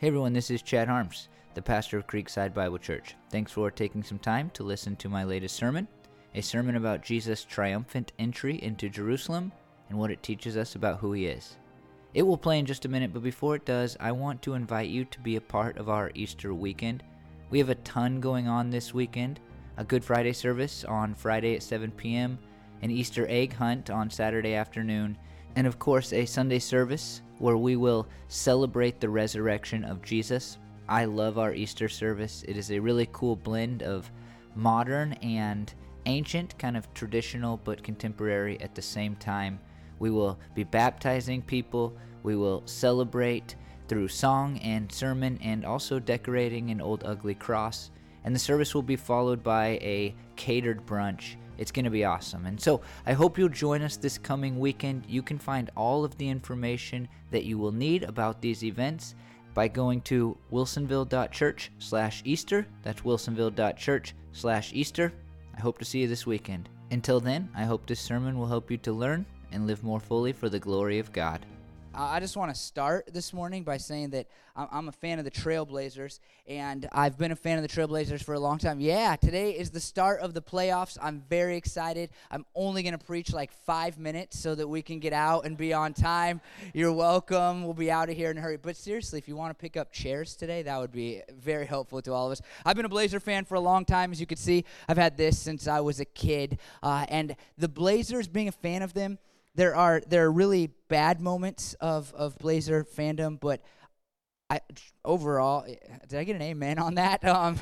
Hey everyone, this is Chad Harms, the pastor of Creekside Bible Church. Thanks for taking some time to listen to my latest sermon, a sermon about Jesus' triumphant entry into Jerusalem and what it teaches us about who he is. It will play in just a minute, but before it does, I want to invite you to be a part of our Easter weekend. We have a ton going on this weekend a Good Friday service on Friday at 7 p.m., an Easter egg hunt on Saturday afternoon, and of course, a Sunday service where we will celebrate the resurrection of Jesus. I love our Easter service. It is a really cool blend of modern and ancient, kind of traditional but contemporary at the same time. We will be baptizing people, we will celebrate through song and sermon, and also decorating an old ugly cross. And the service will be followed by a catered brunch it's going to be awesome. And so I hope you'll join us this coming weekend. You can find all of the information that you will need about these events by going to wilsonville.church slash Easter. That's wilsonville.church slash Easter. I hope to see you this weekend. Until then, I hope this sermon will help you to learn and live more fully for the glory of God. I just want to start this morning by saying that I'm a fan of the Trailblazers, and I've been a fan of the Trailblazers for a long time. Yeah, today is the start of the playoffs. I'm very excited. I'm only going to preach like five minutes so that we can get out and be on time. You're welcome. We'll be out of here in a hurry. But seriously, if you want to pick up chairs today, that would be very helpful to all of us. I've been a Blazer fan for a long time, as you can see. I've had this since I was a kid, uh, and the Blazers, being a fan of them, there are there are really bad moments of of Blazer fandom, but I overall did I get an amen on that? Um,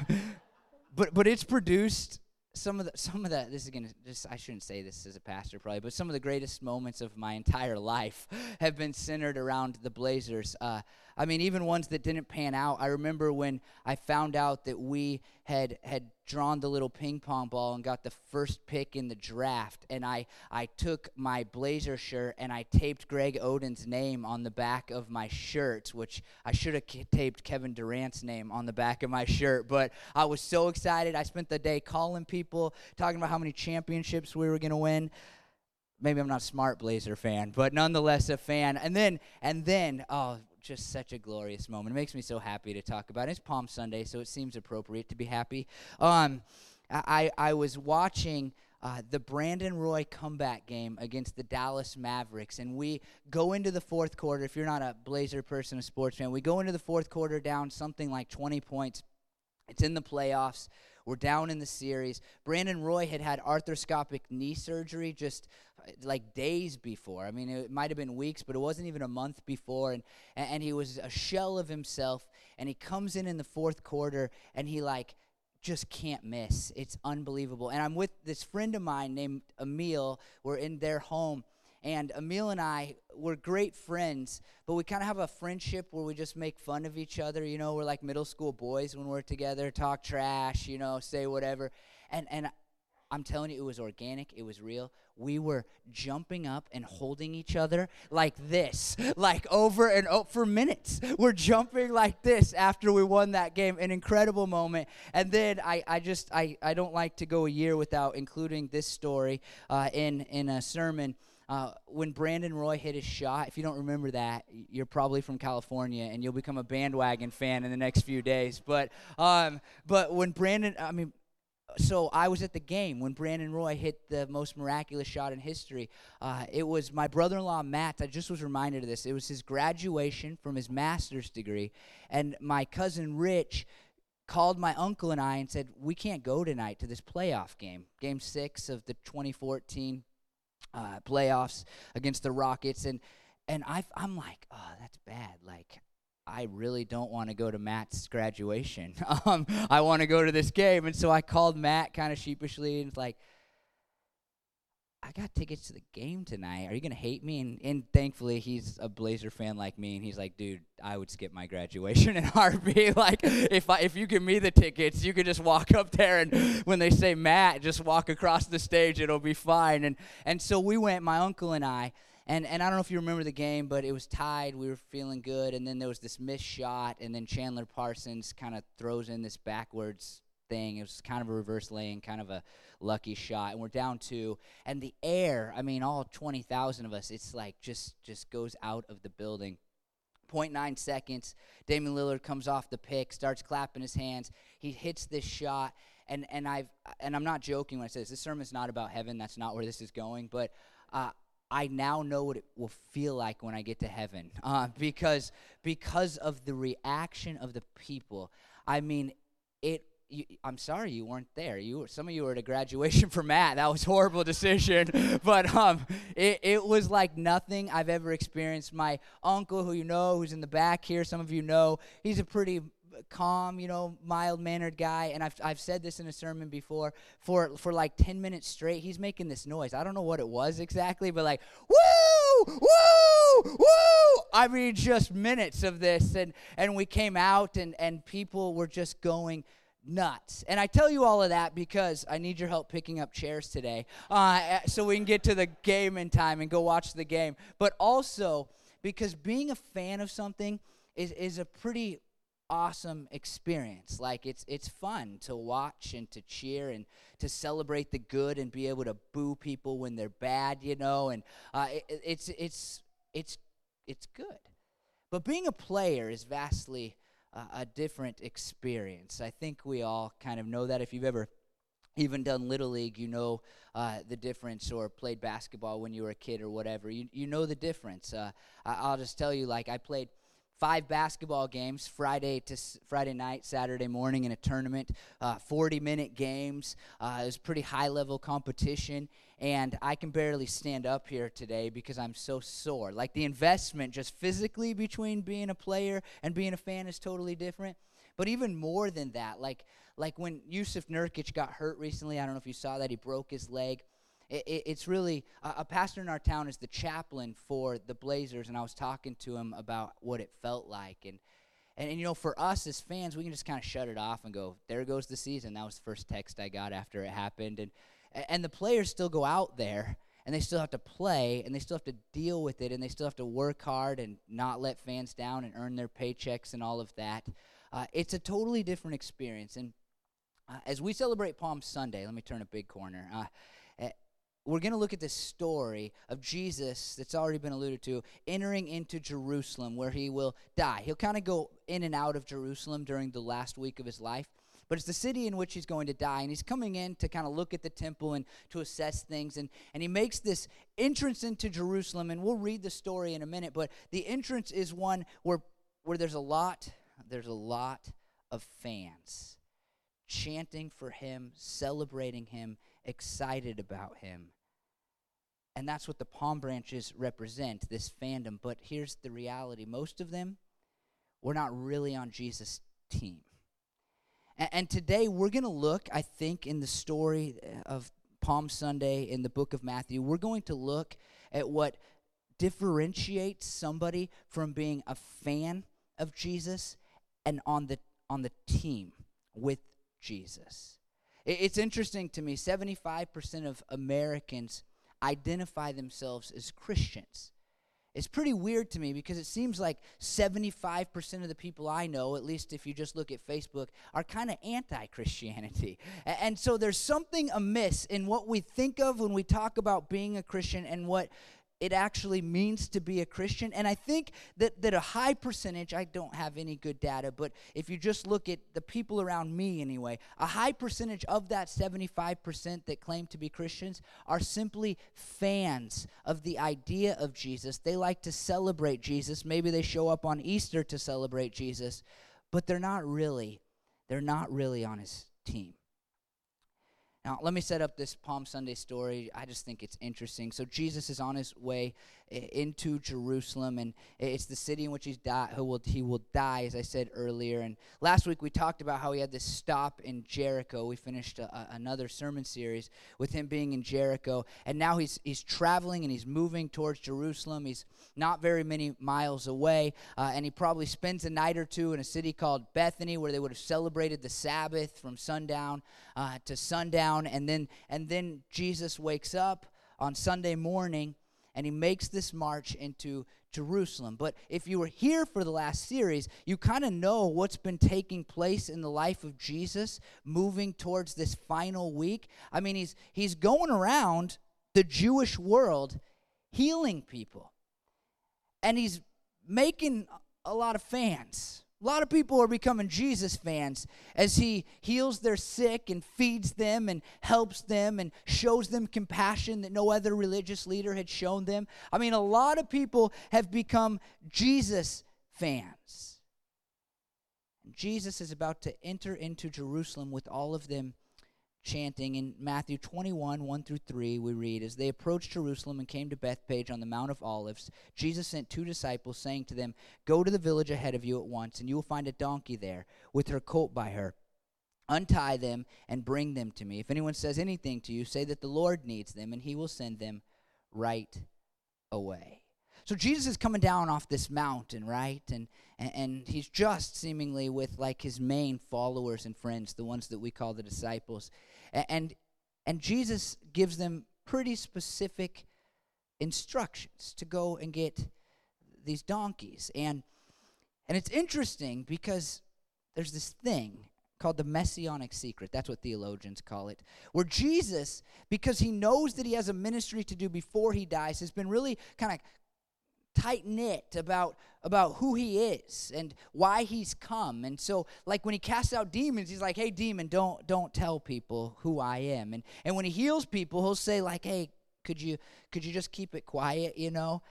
but but it's produced some of the some of the this is gonna just I shouldn't say this as a pastor probably, but some of the greatest moments of my entire life have been centered around the Blazers. Uh, I mean, even ones that didn't pan out. I remember when I found out that we had had drawn the little ping pong ball and got the first pick in the draft, and I I took my Blazer shirt and I taped Greg Oden's name on the back of my shirt, which I should have taped Kevin Durant's name on the back of my shirt. But I was so excited. I spent the day calling people, talking about how many championships we were gonna win maybe I'm not smart Blazer fan, but nonetheless a fan. And then and then oh just such a glorious moment. It makes me so happy to talk about it. It's Palm Sunday, so it seems appropriate to be happy. Um, I, I was watching uh, the Brandon Roy comeback game against the Dallas Mavericks, and we go into the fourth quarter. If you're not a Blazer person, a sports fan, we go into the fourth quarter down something like 20 points. It's in the playoffs. We're down in the series. Brandon Roy had had arthroscopic knee surgery just uh, like days before. I mean, it might have been weeks, but it wasn't even a month before. And, and he was a shell of himself. And he comes in in the fourth quarter and he, like, just can't miss. It's unbelievable. And I'm with this friend of mine named Emil. We're in their home and Emil and I, we're great friends, but we kind of have a friendship where we just make fun of each other. You know, we're like middle school boys when we're together, talk trash, you know, say whatever. And, and I'm telling you, it was organic. It was real. We were jumping up and holding each other like this, like over and over for minutes. We're jumping like this after we won that game. An incredible moment. And then I, I just, I, I don't like to go a year without including this story uh, in, in a sermon. Uh, when Brandon Roy hit his shot, if you don't remember that, you're probably from California and you'll become a bandwagon fan in the next few days. But um, but when Brandon, I mean, so I was at the game when Brandon Roy hit the most miraculous shot in history. Uh, it was my brother-in-law Matt. I just was reminded of this. It was his graduation from his master's degree, and my cousin Rich called my uncle and I and said we can't go tonight to this playoff game, Game Six of the 2014 uh, playoffs against the Rockets, and and I I'm like, oh, that's bad. Like I really don't want to go to Matt's graduation. um, I want to go to this game, and so I called Matt kind of sheepishly and it's like. I got tickets to the game tonight. Are you gonna hate me? And, and thankfully, he's a Blazer fan like me, and he's like, dude, I would skip my graduation in heartbeat. like, if I, if you give me the tickets, you could just walk up there, and when they say Matt, just walk across the stage. It'll be fine. And and so we went, my uncle and I, and and I don't know if you remember the game, but it was tied. We were feeling good, and then there was this missed shot, and then Chandler Parsons kind of throws in this backwards thing. It was kind of a reverse lane, kind of a lucky shot, and we're down two. And the air, I mean, all twenty thousand of us, it's like just just goes out of the building. 0.9 seconds. Damian Lillard comes off the pick, starts clapping his hands. He hits this shot, and and I've and I'm not joking when I say this. This sermon's not about heaven. That's not where this is going. But uh, I now know what it will feel like when I get to heaven, uh, because because of the reaction of the people. I mean, it you, I'm sorry you weren't there. You some of you were at a graduation for Matt. That was horrible decision, but um, it, it was like nothing I've ever experienced. My uncle, who you know, who's in the back here, some of you know, he's a pretty calm, you know, mild mannered guy. And I've, I've said this in a sermon before. For for like 10 minutes straight, he's making this noise. I don't know what it was exactly, but like, woo, woo, woo. I mean, just minutes of this. And, and we came out, and, and people were just going nuts. And I tell you all of that because I need your help picking up chairs today uh, so we can get to the game in time and go watch the game. But also because being a fan of something is, is a pretty awesome experience. Like it's it's fun to watch and to cheer and to celebrate the good and be able to boo people when they're bad, you know. And uh, it, it's it's it's it's good. But being a player is vastly a different experience. I think we all kind of know that. If you've ever even done little league, you know uh, the difference, or played basketball when you were a kid or whatever. You you know the difference. Uh, I, will just tell you, like I played five basketball games Friday to Friday night, Saturday morning in a tournament, uh, 40 minute games. Uh, it was pretty high level competition, and I can barely stand up here today because I'm so sore. Like the investment just physically between being a player and being a fan is totally different. But even more than that, like like when Jusuf Nurkic got hurt recently, I don't know if you saw that, he broke his leg. It, it, it's really uh, a pastor in our town is the chaplain for the Blazers, and I was talking to him about what it felt like, and and, and you know, for us as fans, we can just kind of shut it off and go, "There goes the season." That was the first text I got after it happened, and and the players still go out there and they still have to play and they still have to deal with it and they still have to work hard and not let fans down and earn their paychecks and all of that. Uh, it's a totally different experience. And uh, as we celebrate Palm Sunday, let me turn a big corner. Uh, we're going to look at this story of Jesus that's already been alluded to entering into Jerusalem where he will die. He'll kind of go in and out of Jerusalem during the last week of his life but it's the city in which he's going to die. And he's coming in to kind of look at the temple and to assess things. And, and he makes this entrance into Jerusalem. And we'll read the story in a minute. But the entrance is one where, where there's a lot, there's a lot of fans chanting for him, celebrating him, excited about him. And that's what the palm branches represent, this fandom. But here's the reality most of them were not really on Jesus' team. And, and today we're going to look, I think, in the story uh, of Palm Sunday in the book of Matthew, we're going to look at what differentiates somebody from being a fan of Jesus and on the on the team with Jesus. It's interesting to me 75% of Americans identify themselves as Christians. It's pretty weird to me because it seems like 75% of the people I know, at least if you just look at Facebook, are kind of anti Christianity. And so there's something amiss in what we think of when we talk about being a Christian and what it actually means to be a Christian. And I think that, that a high percentage, I don't have any good data, but if you just look at the people around me anyway, a high percentage of that 75% that claim to be Christians are simply fans of the idea of Jesus. They like to celebrate Jesus. Maybe they show up on Easter to celebrate Jesus, but they're not really, they're not really on his team. Now, let me set up this Palm Sunday story. I just think it's interesting. So, Jesus is on his way into Jerusalem, and it's the city in which he's die, who will, he will die, as I said earlier. And last week we talked about how he had this stop in Jericho. We finished a, a, another sermon series with him being in Jericho, and now he's he's traveling and he's moving towards Jerusalem. He's not very many miles away, uh, and he probably spends a night or two in a city called Bethany, where they would have celebrated the Sabbath from sundown uh, to sundown, and then and then Jesus wakes up on Sunday morning and he makes this march into Jerusalem. But if you were here for the last series, you kind of know what's been taking place in the life of Jesus moving towards this final week. I mean, he's he's going around the Jewish world healing people. And he's making a lot of fans. A lot of people are becoming Jesus fans as he heals their sick and feeds them and helps them and shows them compassion that no other religious leader had shown them. I mean, a lot of people have become Jesus fans. Jesus is about to enter into Jerusalem with all of them chanting. In Matthew 21, 1 through 3, we read, As they approached Jerusalem and came to Bethphage on the Mount of Olives, Jesus sent two disciples, saying to them, Go to the village ahead of you at once, and you will find a donkey there, with her colt by her. Untie them and bring them to me. If anyone says anything to you, say that the Lord needs them, and he will send them right away. So Jesus is coming down off this mountain, right? And, and, and he's just seemingly with like his main followers and friends, the ones that we call the disciples. And, and Jesus gives them pretty specific instructions to go and get these donkeys. And, and it's interesting because there's this thing called the messianic secret. That's what theologians call it. Where Jesus, because he knows that he has a ministry to do before he dies, has been really kind of tight knit about about who he is and why he's come. And so like when he casts out demons, he's like, "Hey demon, don't don't tell people who I am." And and when he heals people, he'll say like, "Hey, could you could you just keep it quiet, you know?"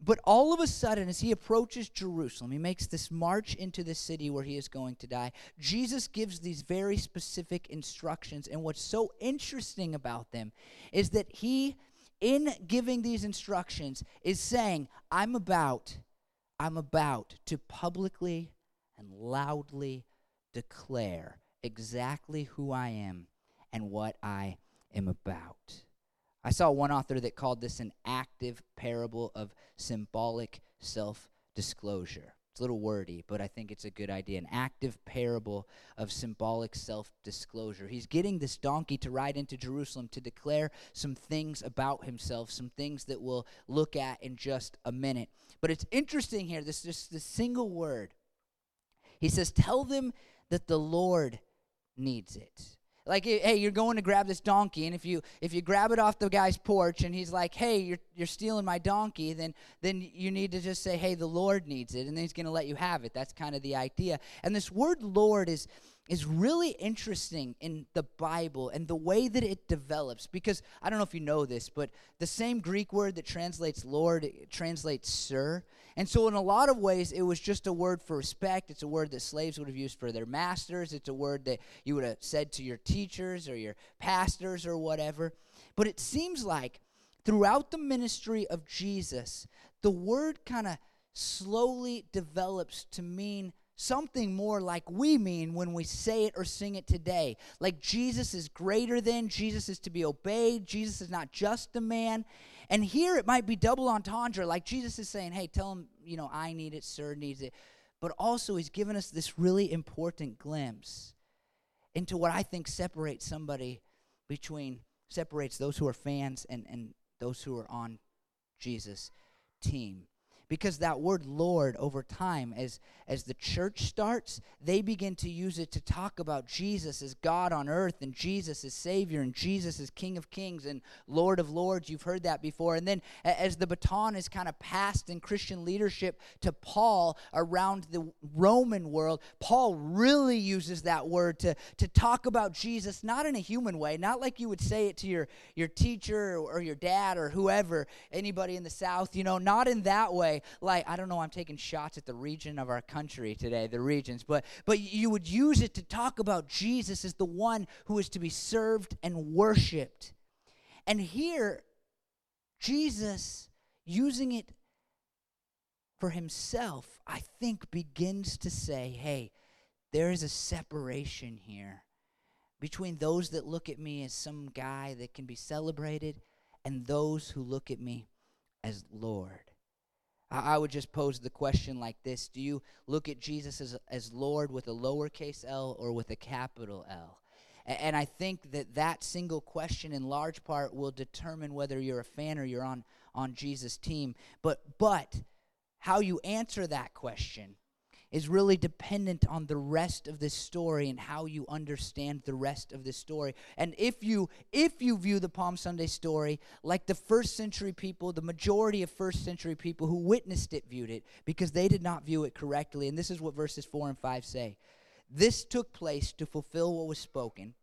But all of a sudden, as he approaches Jerusalem, he makes this march into the city where he is going to die. Jesus gives these very specific instructions. And what's so interesting about them is that he in giving these instructions is saying, I'm about, I'm about to publicly and loudly declare exactly who I am and what I am about. I saw one author that called this an active parable of symbolic self disclosure. A little wordy, but I think it's a good idea. An active parable of symbolic self disclosure. He's getting this donkey to ride into Jerusalem to declare some things about himself, some things that we'll look at in just a minute. But it's interesting here, this just the single word. He says, Tell them that the Lord needs it like eh, hey you're going to grab this donkey and if you if you grab it off the guy's porch and he's like hey you're you're stealing my donkey then then you need to just say hey the lord needs it and then he's going to let you have it that's kind of the idea and this word lord is is really interesting in the Bible and the way that it develops. Because I don't know if you know this, but the same Greek word that translates Lord translates Sir. And so, in a lot of ways, it was just a word for respect. It's a word that slaves would have used for their masters. It's a word that you would have said to your teachers or your pastors or whatever. But it seems like throughout the ministry of Jesus, the word kind of slowly develops to mean something more like we mean when we say it or sing it today. Like Jesus is greater than, Jesus is to be obeyed, Jesus is not just a man. And here it might be double entendre, like Jesus is saying, hey, tell him, you know, I need it, sir needs it. But also, he's given us this really important glimpse into what I think separates somebody between, separates those who are fans and, and those who are on Jesus' team because that word lord over time as as the church starts they begin to use it to talk about jesus as god on earth and jesus as savior and jesus as king of kings and lord of lords. You've heard that before. And then as the baton is kind of passed in christian leadership to paul around the roman world paul really uses that word to to talk about jesus not in a human way not like you would say it to your your teacher or your dad or whoever anybody in the south you know not in that way. Like I don't know, I'm taking shots at the region of our country today, the regions, but but you would use it to talk about Jesus as the one who is to be served and worshiped. And here Jesus using it for himself, I think begins to say, hey, there is a separation here between those that look at me as some guy that can be celebrated and those who look at me as Lord. I would just pose the question like this Do you look at Jesus as, as Lord with a lowercase l or with a capital L? And I think that that single question, in large part, will determine whether you're a fan or you're on, on Jesus' team. But, but how you answer that question is really dependent on the rest of this story and how you understand the rest of this story. And if you if you view the Palm Sunday story like the first century people, the majority of first century people who witnessed it viewed it because they did not view it correctly. And this is what verses 4 and 5 say. This took place to fulfill what was spoken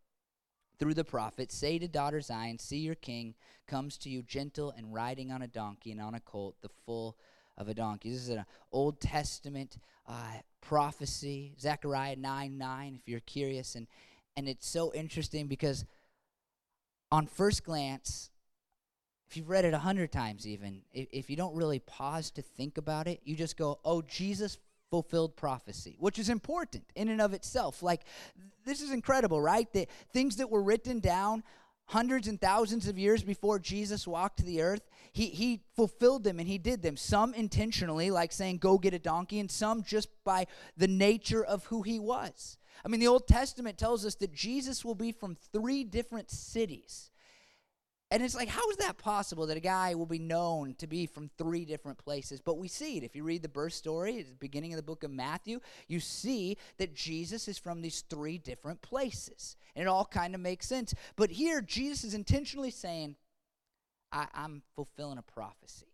through the prophet, say to daughter Zion, see your king comes to you gentle and riding on a donkey and on a colt, the foal of a donkey. This is an Old Testament uh, prophecy, Zechariah 9 9, if you're curious. And, and it's so interesting because on first glance, if you've read it a hundred times even, if, if you don't really pause to think about it, you just go, oh, Jesus fulfilled prophecy, which is important in and of itself. Like, this is incredible, right? The things that were written down hundreds and thousands of years before Jesus walked the earth, he, he fulfilled them and he did them. Some intentionally, like saying, go get a donkey, and some just by the nature of who he was. I mean, the Old Testament tells us that Jesus will be from three different cities. And it's like, how is that possible that a guy will be known to be from three different places? But we see it. If you read the birth story at the beginning of the book of Matthew, you see that Jesus is from these three different places. And it all kind of makes sense. But here, Jesus is intentionally saying, I, am fulfilling a prophecy.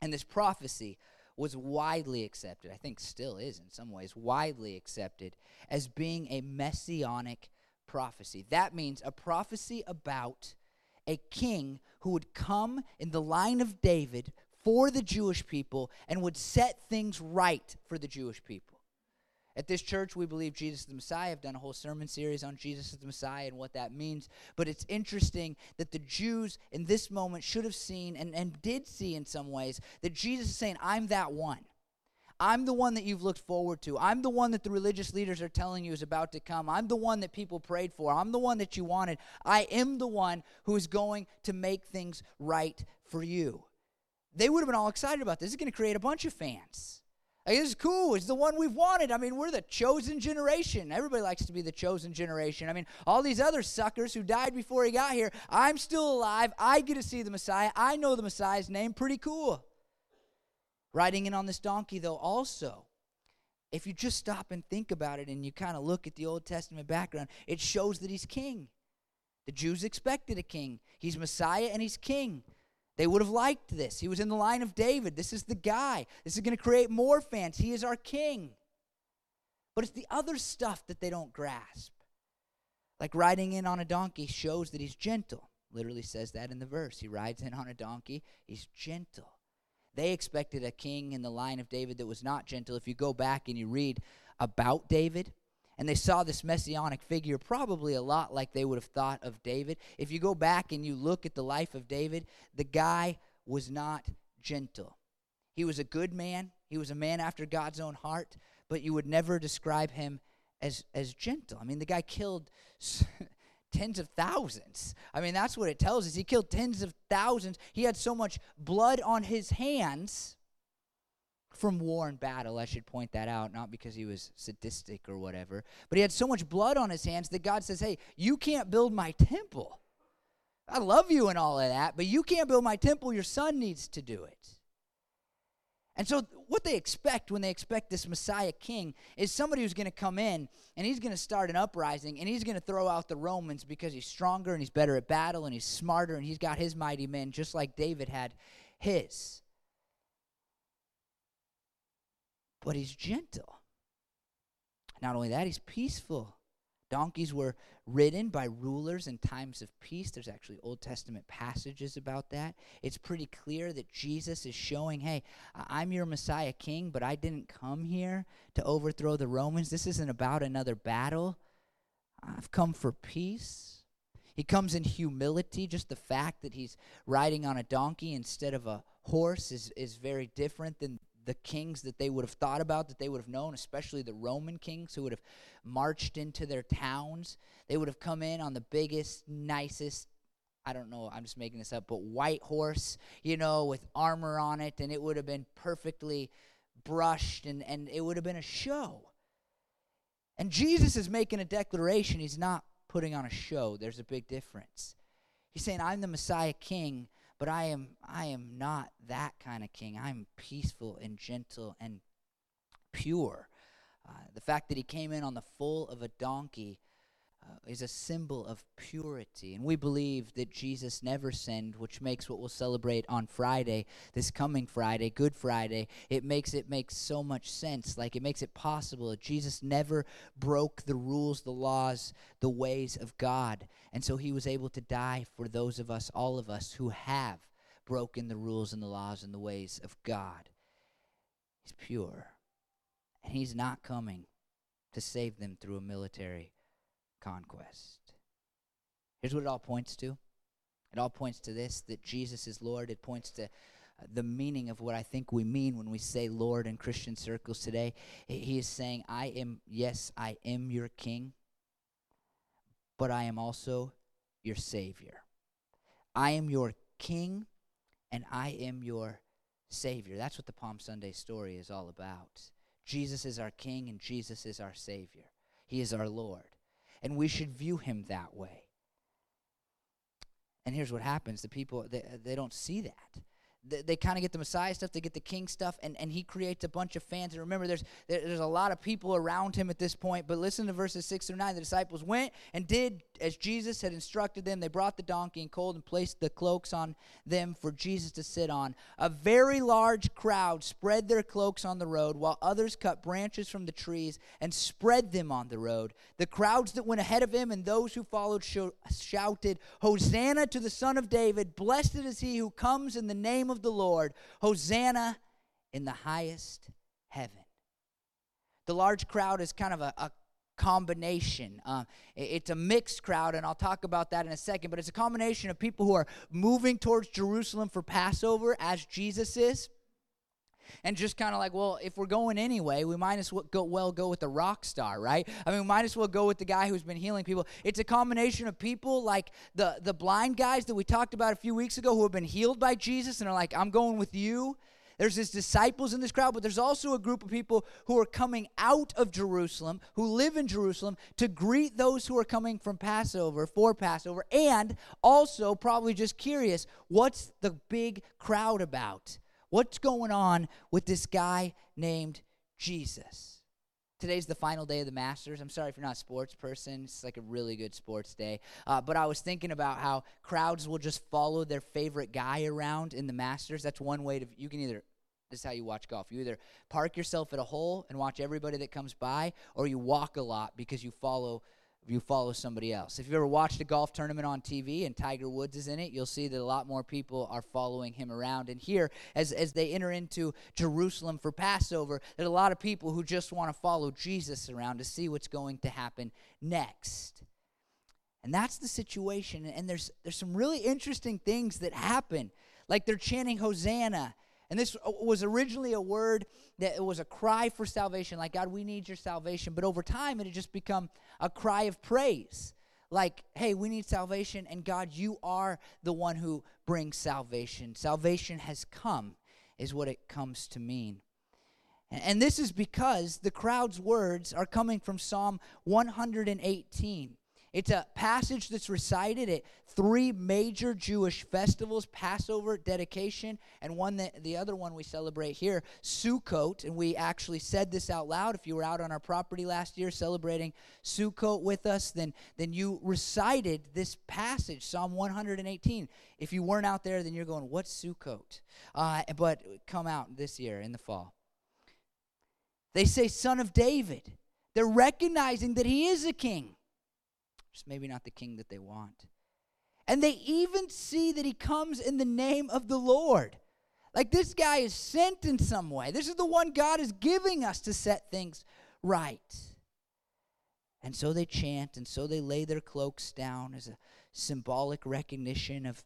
And this prophecy was widely accepted, I think still is in some ways, widely accepted as being a messianic prophecy. That means a prophecy about a king who would come in the line of David for the Jewish people and would set things right for the Jewish people. At this church, we believe Jesus is the Messiah. I've done a whole sermon series on Jesus the Messiah and what that means. But it's interesting that the Jews in this moment should have seen and, and did see in some ways that Jesus is saying, I'm that one. I'm the one that you've looked forward to. I'm the one that the religious leaders are telling you is about to come. I'm the one that people prayed for. I'm the one that you wanted. I am the one who is going to make things right for you. They would have been all excited about this. Is going to create a bunch of fans. Like, this is cool. It's the one we've wanted. I mean, we're the chosen generation. Everybody likes to be the chosen generation. I mean, all these other suckers who died before he got here, I'm still alive. I get to see the Messiah. I know the Messiah's name. Pretty cool. Riding in on this donkey, though, also, if you just stop and think about it and you kind of look at the Old Testament background, it shows that he's king. The Jews expected a king. He's Messiah and he's king. They would have liked this. He was in the line of David. This is the guy. This is going to create more fans. He is our king. But it's the other stuff that they don't grasp. Like riding in on a donkey shows that he's gentle. Literally says that in the verse. He rides in on a donkey, he's gentle. They expected a king in the line of David that was not gentle. If you go back and you read about David, and they saw this messianic figure probably a lot like they would have thought of David. If you go back and you look at the life of David, the guy was not gentle. He was a good man, he was a man after God's own heart, but you would never describe him as as gentle. I mean, the guy killed tens of thousands. I mean, that's what it tells us. He killed tens of thousands. He had so much blood on his hands from war and battle. I should point that out, not because he was sadistic or whatever, but he had so much blood on his hands that God says, Hey, you can't build my temple. I love you and all of that, but you can't build my temple. Your son needs to do it. And so, what they expect when they expect this Messiah king is somebody who's going to come in and he's going to start an uprising and he's going to throw out the Romans because he's stronger and he's better at battle and he's smarter and he's got his mighty men just like David had his. But he's gentle. Not only that, he's peaceful. Donkeys were ridden by rulers in times of peace. There's actually Old Testament passages about that. It's pretty clear that Jesus is showing, hey, I'm your Messiah king, but I didn't come here to overthrow the Romans. This isn't about another battle. I've come for peace. He comes in humility. Just the fact that he's riding on a donkey instead of a horse is, is very different than the kings that they would have thought about, that they would have known, especially the Roman kings who would have marched into their towns. They would have come in on the biggest, nicest, I don't know, I'm just making this up, but white horse, you know, with armor on it, and it would have been perfectly brushed, and, and it would have been a show. And Jesus is making a declaration. He's not putting on a show. There's a big difference. He's saying, I'm the Messiah King but I am I am not that kind of king. I'm peaceful and gentle and pure. Uh, the fact that he came in on the foal of a donkey Uh, is a symbol of purity. And we believe that Jesus never sinned, which makes what we'll celebrate on Friday, this coming Friday, Good Friday, it makes it make so much sense. Like it makes it possible. That Jesus never broke the rules, the laws, the ways of God. And so he was able to die for those of us, all of us, who have broken the rules and the laws and the ways of God. He's pure. And he's not coming to save them through a military conquest. Here's what it all points to it all points to this that Jesus is Lord. It points to uh, the meaning of what I think we mean when we say Lord in Christian circles today. He is saying, I am, yes, I am your king, but I am also your Savior. I am your king, and I am your Savior. That's what the Palm Sunday story is all about. Jesus is our king, and Jesus is our Savior. He is our Lord and we should view him that way. And here's what happens the people, they, they don't see that they, kind of get the Messiah stuff, they get the King stuff, and, and he creates a bunch of fans. And remember, there's there, there's a lot of people around him at this point. But listen to verses six through nine. The disciples went and did as Jesus had instructed them. They brought the donkey and colt and placed the cloaks on them for Jesus to sit on. A very large crowd spread their cloaks on the road, while others cut branches from the trees and spread them on the road. The crowds that went ahead of him and those who followed shouted, "Hosanna to the Son of David! Blessed is he who comes in the name of of the Lord. Hosanna in the highest heaven. The large crowd is kind of a, a combination. Uh, it's a mixed crowd, and I'll talk about that in a second, but it's a combination of people who are moving towards Jerusalem for Passover as Jesus is and just kind of like, well, if we're going anyway, we might as well go, well go with the rock star, right? I mean, we might as well go with the guy who's been healing people. It's a combination of people like the the blind guys that we talked about a few weeks ago who have been healed by Jesus and are like, I'm going with you. There's his disciples in this crowd, but there's also a group of people who are coming out of Jerusalem, who live in Jerusalem, to greet those who are coming from Passover, for Passover, and also probably just curious what's the big crowd about? What's going on with this guy named Jesus? Today's the final day of the Masters. I'm sorry if you're not a sports person. It's like a really good sports day. Uh, but I was thinking about how crowds will just follow their favorite guy around in the Masters. That's one way to, you can either this is how you watch golf. You either park yourself at a hole and watch everybody that comes by, or you walk a lot because you follow you follow somebody else. If you've ever watched a golf tournament on TV and Tiger Woods is in it, you'll see that a lot more people are following him around. And here, as, as they enter into Jerusalem for Passover, there's a lot of people who just want to follow Jesus around to see what's going to happen next. And that's the situation. And there's, there's some really interesting things that happen. Like they're chanting Hosanna and this uh, was originally a word that it was a cry for salvation, like, God, we need your salvation. But over time, it had just become a cry of praise. Like, hey, we need salvation, and God, you are the one who brings salvation. Salvation has come, is what it comes to mean. And this is because the crowd's words are coming from Psalm 118. It's a passage that's recited at three major Jewish festivals Passover, dedication, and one that the other one we celebrate here, Sukkot. And we actually said this out loud. If you were out on our property last year celebrating Sukkot with us, then, then you recited this passage, Psalm 118. If you weren't out there, then you're going, What's Sukkot? Uh, but come out this year in the fall. They say, Son of David. They're recognizing that he is a king maybe not the king that they want. And they even see that he comes in the name of the Lord. Like this guy is sent in some way. This is the one God is giving us to set things right. And so they chant, and so they lay their cloaks down as a symbolic recognition of,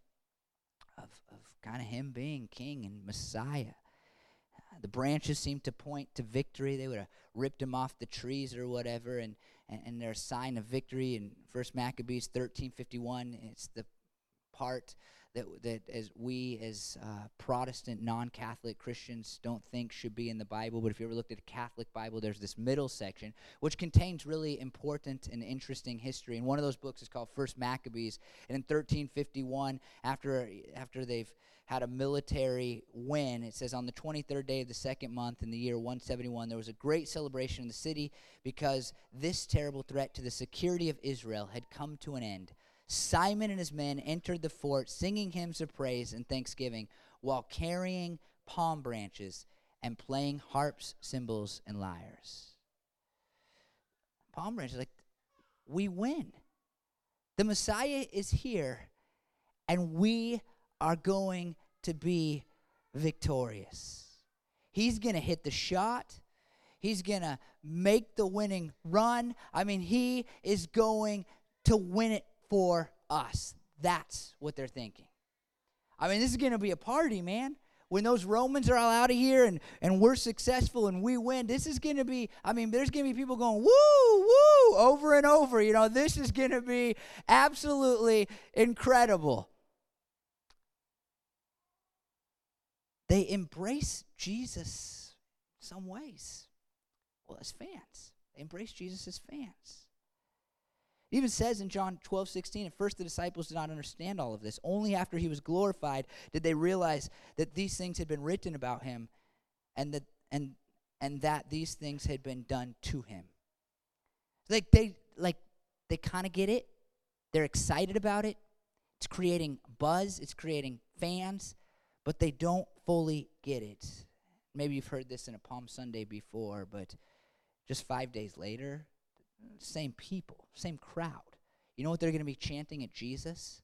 of, of kind of him being king and Messiah. The branches seem to point to victory. They would have ripped him off the trees or whatever, and, and, and a sign of victory. In First Maccabees 13:51, it's the part that that as we as uh, Protestant non-Catholic Christians don't think should be in the Bible. But if you ever looked at a Catholic Bible, there's this middle section which contains really important and interesting history. And one of those books is called First Maccabees. And in 1351, after after they've had a military win. It says on the 23rd day of the second month in the year 171, there was a great celebration in the city because this terrible threat to the security of Israel had come to an end. Simon and his men entered the fort singing hymns of praise and thanksgiving while carrying palm branches and playing harps, cymbals, and lyres. Palm branches, like, we win. The Messiah is here, and we are going to be victorious. He's going to hit the shot. He's going to make the winning run. I mean, he is going to win it for us. That's what they're thinking. I mean, this is going to be a party, man. When those Romans are all out of here and, and we're successful and we win, this is going to be, I mean, there's going to be people going, woo, woo, over and over. You know, this is going to be absolutely incredible. they embrace Jesus some ways. Well, as fans, they embrace Jesus as fans. It even says in John 12, 16, at first the disciples did not understand all of this. Only after he was glorified did they realize that these things had been written about him and that and and that these things had been done to him. Like they like they kind of get it. They're excited about it. It's creating buzz, it's creating fans, but they don't fully get it. Maybe you've heard this in a Palm Sunday before, but just five days later, same people, same crowd. You know what they're going to be chanting at Jesus?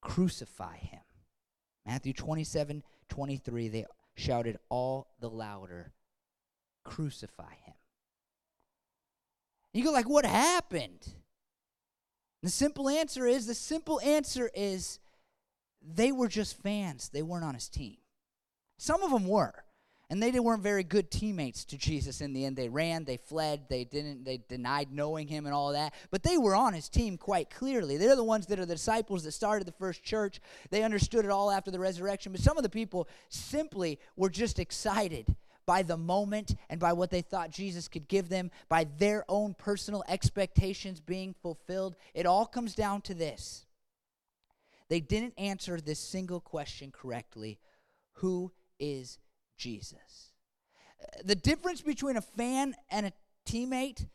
Crucify him. Matthew 27 23, they shouted all the louder, Crucify him. You go, like, what happened? The simple answer is the simple answer is they were just fans. They weren't on his team. Some of them were. And they weren't very good teammates to Jesus in the end. They ran, they fled, they didn't, they denied knowing him and all that. But they were on his team quite clearly. They're the ones that are the disciples that started the first church. They understood it all after the resurrection. But some of the people simply were just excited by the moment and by what they thought Jesus could give them, by their own personal expectations being fulfilled. It all comes down to this they didn't answer this single question correctly Who is Jesus? Uh, the difference between a fan and a teammate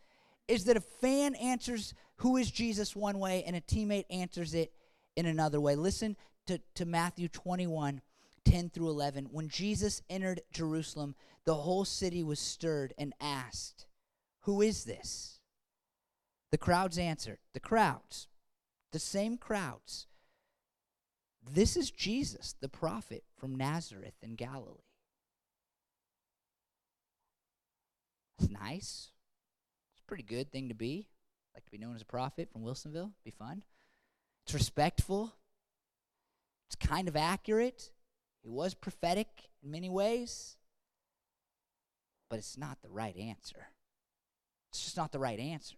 is that a fan answers who is Jesus one way and a teammate answers it in another way. Listen to, to Matthew 21 10 through 11. When Jesus entered Jerusalem, the whole city was stirred and asked, Who is this? The crowds answered, The crowds, the same crowds this is Jesus, the prophet from Nazareth in Galilee. It's nice. It's a pretty good thing to be. Like to be known as a prophet from Wilsonville. Be fun. It's respectful. It's kind of accurate. It was prophetic in many ways. But it's not the right answer. It's just not the right answer.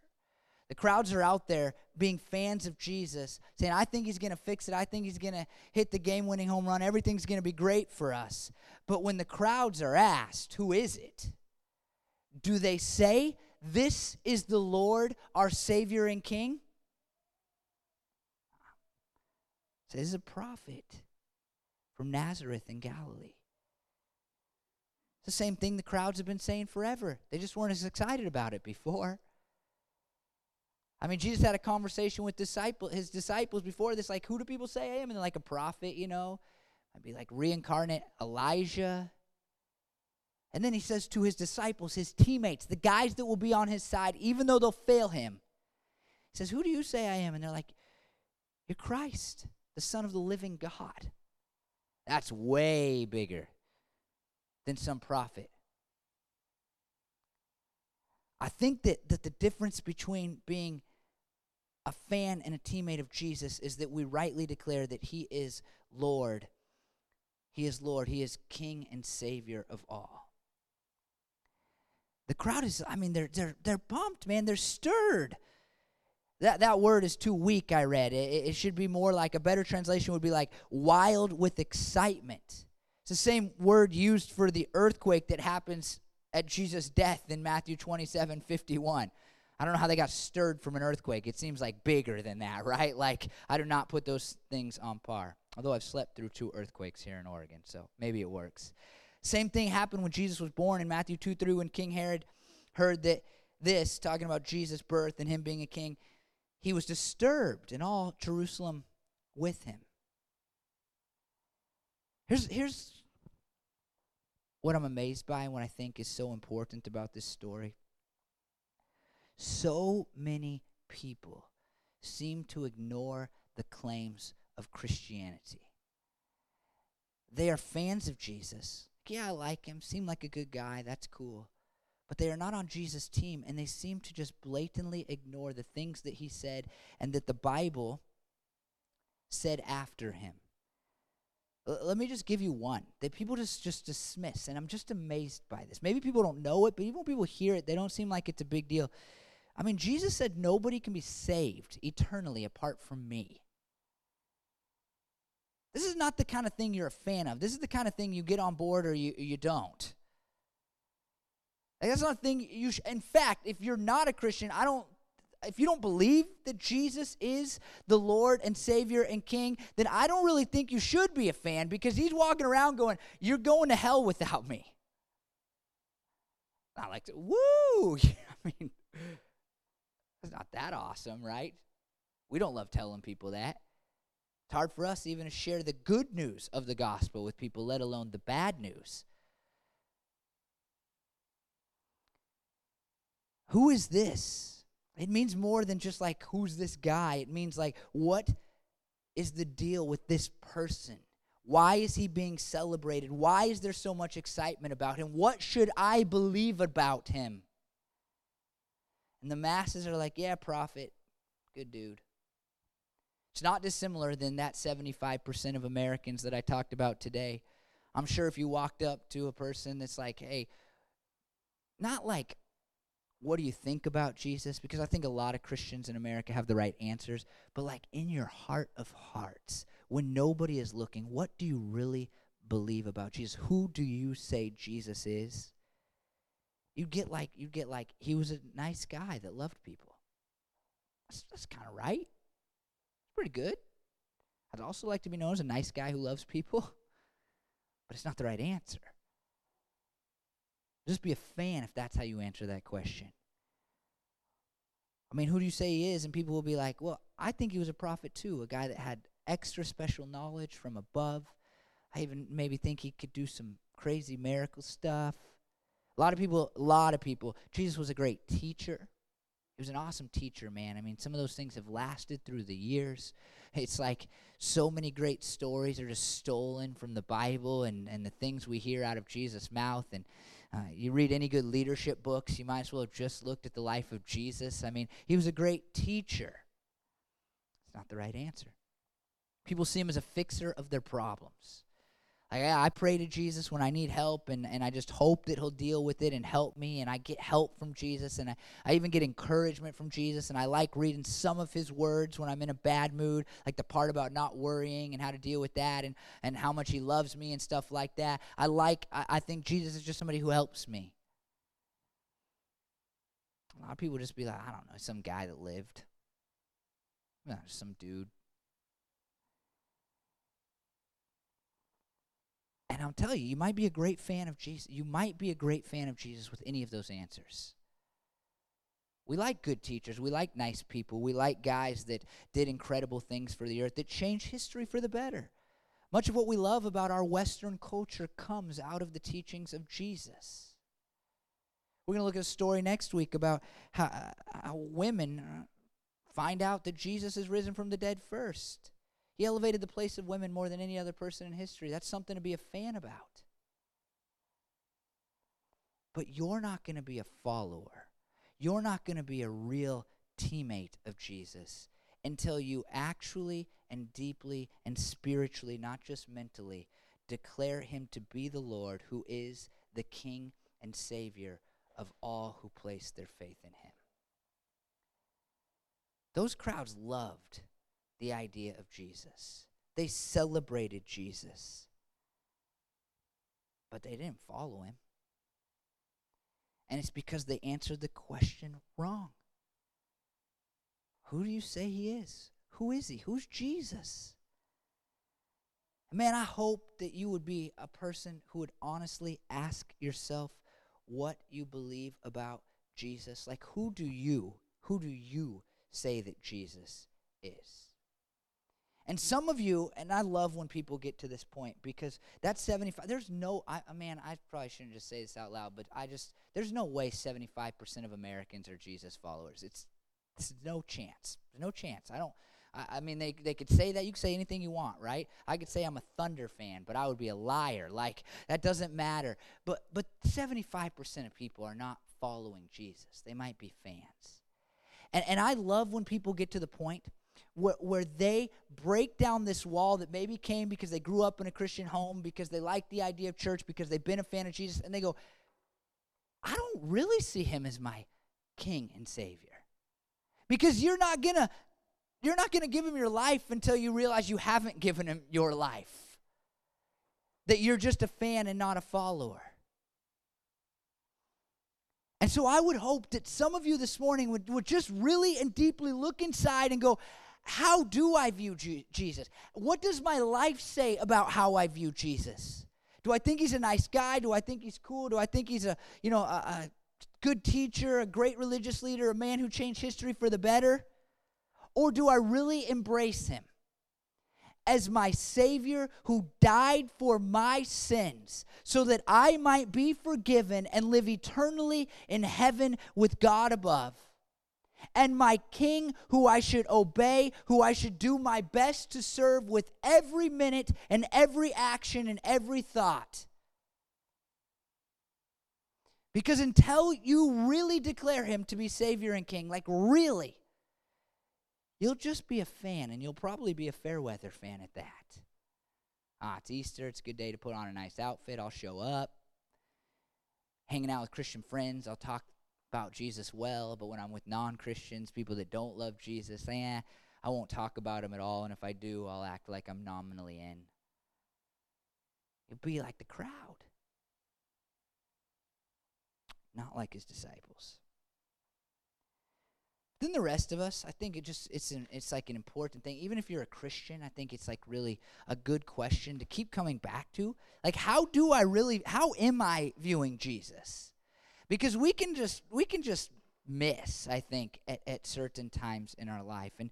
The crowds are out there being fans of Jesus, saying, I think he's going to fix it. I think he's going to hit the game winning home run. Everything's going to be great for us. But when the crowds are asked, who is it? Do they say, This is the Lord, our Savior and King? This is a prophet from Nazareth in Galilee. It's the same thing the crowds have been saying forever. They just weren't as excited about it before. I mean, Jesus had a conversation with disciple, his disciples before this, like, who do people say I am? And they're like a prophet, you know. I'd be like reincarnate Elijah. And then he says to his disciples, his teammates, the guys that will be on his side, even though they'll fail him, he says, Who do you say I am? And they're like, You're Christ, the Son of the living God. That's way bigger than some prophet. I think that, that the difference between being a fan and a teammate of Jesus is that we rightly declare that he is Lord. He is Lord. He is King and Savior of all. The crowd is, I mean, they're, they're, they're pumped, man. They're stirred. That, that word is too weak, I read. It, it should be more like a better translation would be like wild with excitement. It's the same word used for the earthquake that happens at Jesus' death in Matthew 27 51. I don't know how they got stirred from an earthquake. It seems like bigger than that, right? Like, I do not put those things on par. Although I've slept through two earthquakes here in Oregon, so maybe it works. Same thing happened when Jesus was born in Matthew 2 3 when King Herod heard that this, talking about Jesus' birth and him being a king, he was disturbed and all Jerusalem with him. Here's, here's what I'm amazed by and what I think is so important about this story. So many people seem to ignore the claims of Christianity. They are fans of Jesus. Yeah, I like him. Seem like a good guy. That's cool. But they are not on Jesus' team, and they seem to just blatantly ignore the things that he said and that the Bible said after him. L- let me just give you one that people just, just dismiss, and I'm just amazed by this. Maybe people don't know it, but even when people hear it, they don't seem like it's a big deal. I mean, Jesus said nobody can be saved eternally apart from me. This is not the kind of thing you're a fan of. This is the kind of thing you get on board or you, you don't. That's not a thing you. Sh- in fact, if you're not a Christian, I don't. If you don't believe that Jesus is the Lord and Savior and King, then I don't really think you should be a fan because He's walking around going, "You're going to hell without me." I like woo! I mean, it's not that awesome, right? We don't love telling people that. It's hard for us even to share the good news of the gospel with people, let alone the bad news. Who is this? It means more than just like, who's this guy? It means like, what is the deal with this person? Why is he being celebrated? Why is there so much excitement about him? What should I believe about him? And the masses are like, yeah, prophet, good dude. It's not dissimilar than that 75% of Americans that I talked about today. I'm sure if you walked up to a person that's like, hey, not like, what do you think about Jesus? Because I think a lot of Christians in America have the right answers, but like in your heart of hearts, when nobody is looking, what do you really believe about Jesus? Who do you say Jesus is? You get like you get like he was a nice guy that loved people. That's, that's kind of right. Pretty good. I'd also like to be known as a nice guy who loves people, but it's not the right answer. Just be a fan if that's how you answer that question. I mean, who do you say he is? And people will be like, well, I think he was a prophet too, a guy that had extra special knowledge from above. I even maybe think he could do some crazy miracle stuff. A lot of people, a lot of people. Jesus was a great teacher. He was an awesome teacher, man. I mean, some of those things have lasted through the years. It's like so many great stories are just stolen from the Bible and, and the things we hear out of Jesus' mouth. And uh, you read any good leadership books, you might as well have just looked at the life of Jesus. I mean, he was a great teacher. It's not the right answer. People see him as a fixer of their problems. Like, I pray to Jesus when I need help, and, and I just hope that He'll deal with it and help me. And I get help from Jesus, and I, I even get encouragement from Jesus. And I like reading some of His words when I'm in a bad mood, like the part about not worrying and how to deal with that, and, and how much He loves me and stuff like that. I like, I, I think Jesus is just somebody who helps me. A lot of people just be like, I don't know, some guy that lived. Some dude. And I'll tell you, you might be a great fan of Jesus. You might be a great fan of Jesus with any of those answers. We like good teachers. We like nice people. We like guys that did incredible things for the earth, that changed history for the better. Much of what we love about our Western culture comes out of the teachings of Jesus. We're going to look at a story next week about how, how women uh, find out that Jesus is risen from the dead first. He elevated the place of women more than any other person in history. That's something to be a fan about. But you're not going to be a follower. You're not going to be a real teammate of Jesus until you actually and deeply and spiritually, not just mentally, declare him to be the Lord who is the King and Savior of all who place their faith in him. Those crowds loved the idea of Jesus. They celebrated Jesus. But they didn't follow him. And it's because they answered the question wrong. Who do you say he is? Who is he? Who's Jesus? Man, I hope that you would be a person who would honestly ask yourself what you believe about Jesus. Like, who do you, who do you say that Jesus is? And some of you, and I love when people get to this point because that's 75. There's no, I, man, I probably shouldn't just say this out loud, but I just, there's no way 75% of Americans are Jesus followers. It's, it's no chance. No chance. I don't, I, I mean, they, they could say that. You could say anything you want, right? I could say I'm a Thunder fan, but I would be a liar. Like, that doesn't matter. But, but 75% of people are not following Jesus, they might be fans. And, and I love when people get to the point where, where they break down this wall that maybe came because they grew up in a Christian home, because they like the idea of church, because they've been a fan of Jesus, and they go, I don't really see him as my king and savior. Because you're not to you're not to give him your life until you realize you haven't given him your life. That you're just a fan and not a follower. And so I would hope that some of you this morning would, would just really and deeply look inside and go, How do I view Jesus? What does my life say about how I view Jesus? Do I think he's a nice guy? Do I think he's cool? Do I think he's a, you know, a, a good teacher, a great religious leader, a man who changed history for the better? Or do I really embrace him as my Savior who died for my sins so that I might be forgiven and live eternally in heaven with God above? And my King who I should obey, who I should do my best to serve with every minute and every action and every thought. Because until you really declare him to be Savior and King, like really, You'll just be a fan, and you'll probably be a fair weather fan at that. Ah, it's Easter. It's a good day to put on a nice outfit. I'll show up. Hanging out with Christian friends, I'll talk about Jesus well, but when I'm with non Christians, people that don't love Jesus, eh, I won't talk about him at all, and if I do, I'll act like I'm nominally in. You'll be like the crowd, not like his disciples. Then the rest of us, I think it just it's an, it's like an important thing. Even if you're a Christian, I think it's like really a good question to keep coming back to. Like how do I really how am I viewing Jesus? Because we can just we can just miss, I think, at, at certain times in our life. And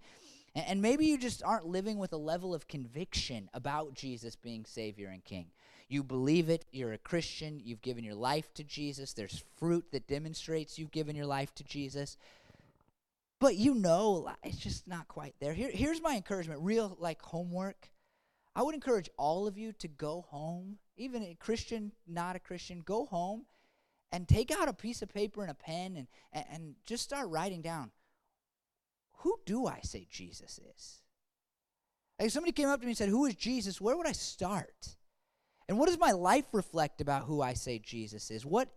and maybe you just aren't living with a level of conviction about Jesus being Savior and King. You believe it, you're a Christian, you've given your life to Jesus, there's fruit that demonstrates you've given your life to Jesus but you know it's just not quite there. Here, here's my encouragement, real like homework. I would encourage all of you to go home, even a Christian, not a Christian, go home and take out a piece of paper and a pen and, and, and just start writing down who do I say Jesus is? Like if somebody came up to me and said, Who is Jesus? Where would I start? And what does my life reflect about who I say Jesus is? What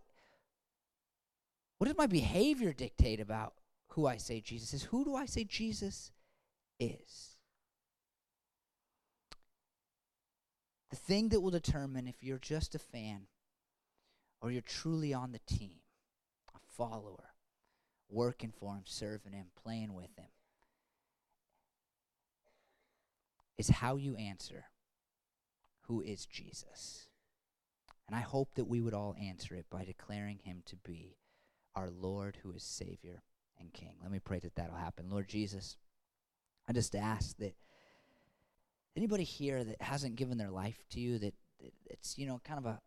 what does my behavior dictate about who I say Jesus is. Who do I say Jesus is? The thing that will determine if you're just a fan or you're truly on the team, a follower, working for him, serving him, playing with him, is how you answer who is Jesus. And I hope that we would all answer it by declaring him to be our Lord who is Savior and King. Let me pray that that'll happen. Lord Jesus, I just ask that anybody here that hasn't given their life to you, that, it's, you know, kind of a,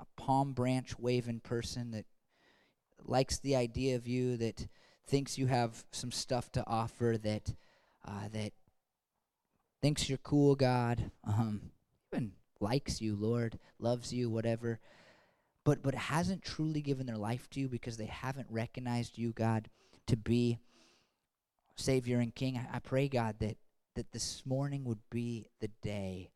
a palm branch waving person that likes the idea of you, that thinks you have some stuff to offer, that uh, that thinks you're cool, God, um, even likes you, Lord, loves you, whatever, but but hasn't truly given their life to you because they haven't recognized you, God to be Savior and King. I, I pray, God, that, that this morning would be the day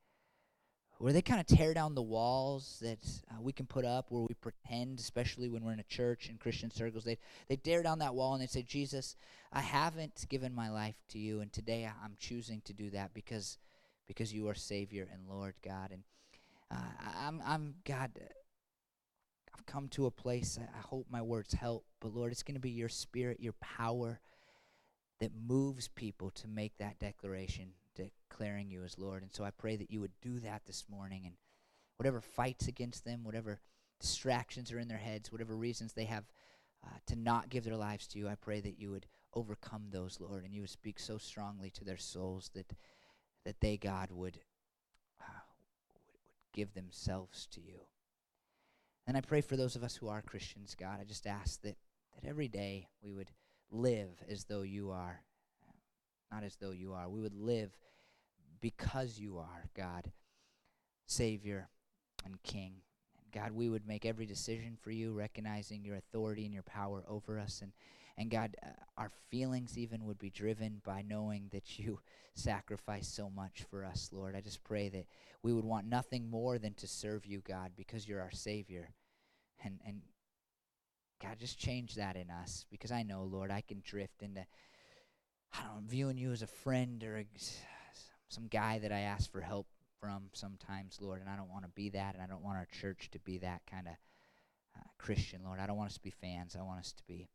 where they kind of tear down the walls that uh, we can put up where we pretend especially when we're in a church in christian circles they they tear down that wall and they say jesus i haven't given my life to you and today i'm choosing to do that because because you are savior and lord god. And uh, i'm i'm god i've come to a place i hope my words help but lord it's going to be your spirit your power that moves people to make that declaration declaring you as Lord. And so I pray that you would do that this morning and whatever fights against them, whatever distractions are in their heads, whatever reasons they have uh, to not give their lives to you, I pray that you would overcome those, Lord, and you would speak so strongly to their souls that that they, God, would, uh, would, would give themselves to you. And I pray for those of us who are Christians, God, I just ask that, that every day we would live as though you are, not as though you are. We would live because you are, God, Savior and King. And God, we would make every decision for you, recognizing your authority and your power over us. And, and God, uh, our feelings even would be driven by knowing that you sacrificed so much for us, Lord. I just pray that we would want nothing more than to serve you, God, because you're our Savior. And, and God, just change that in us because I know, Lord, I can drift into, I don't know, viewing you as a friend or a, some guy that I ask for help from sometimes, Lord, and I don't want to be that, and I don't want our church to be that kind of uh, Christian, Lord. I don't want us to be fans. I want us to be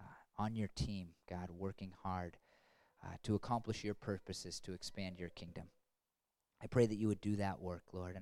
uh, on your team, God, working hard uh, to accomplish your purposes to expand your kingdom. I pray that you would do that work, Lord.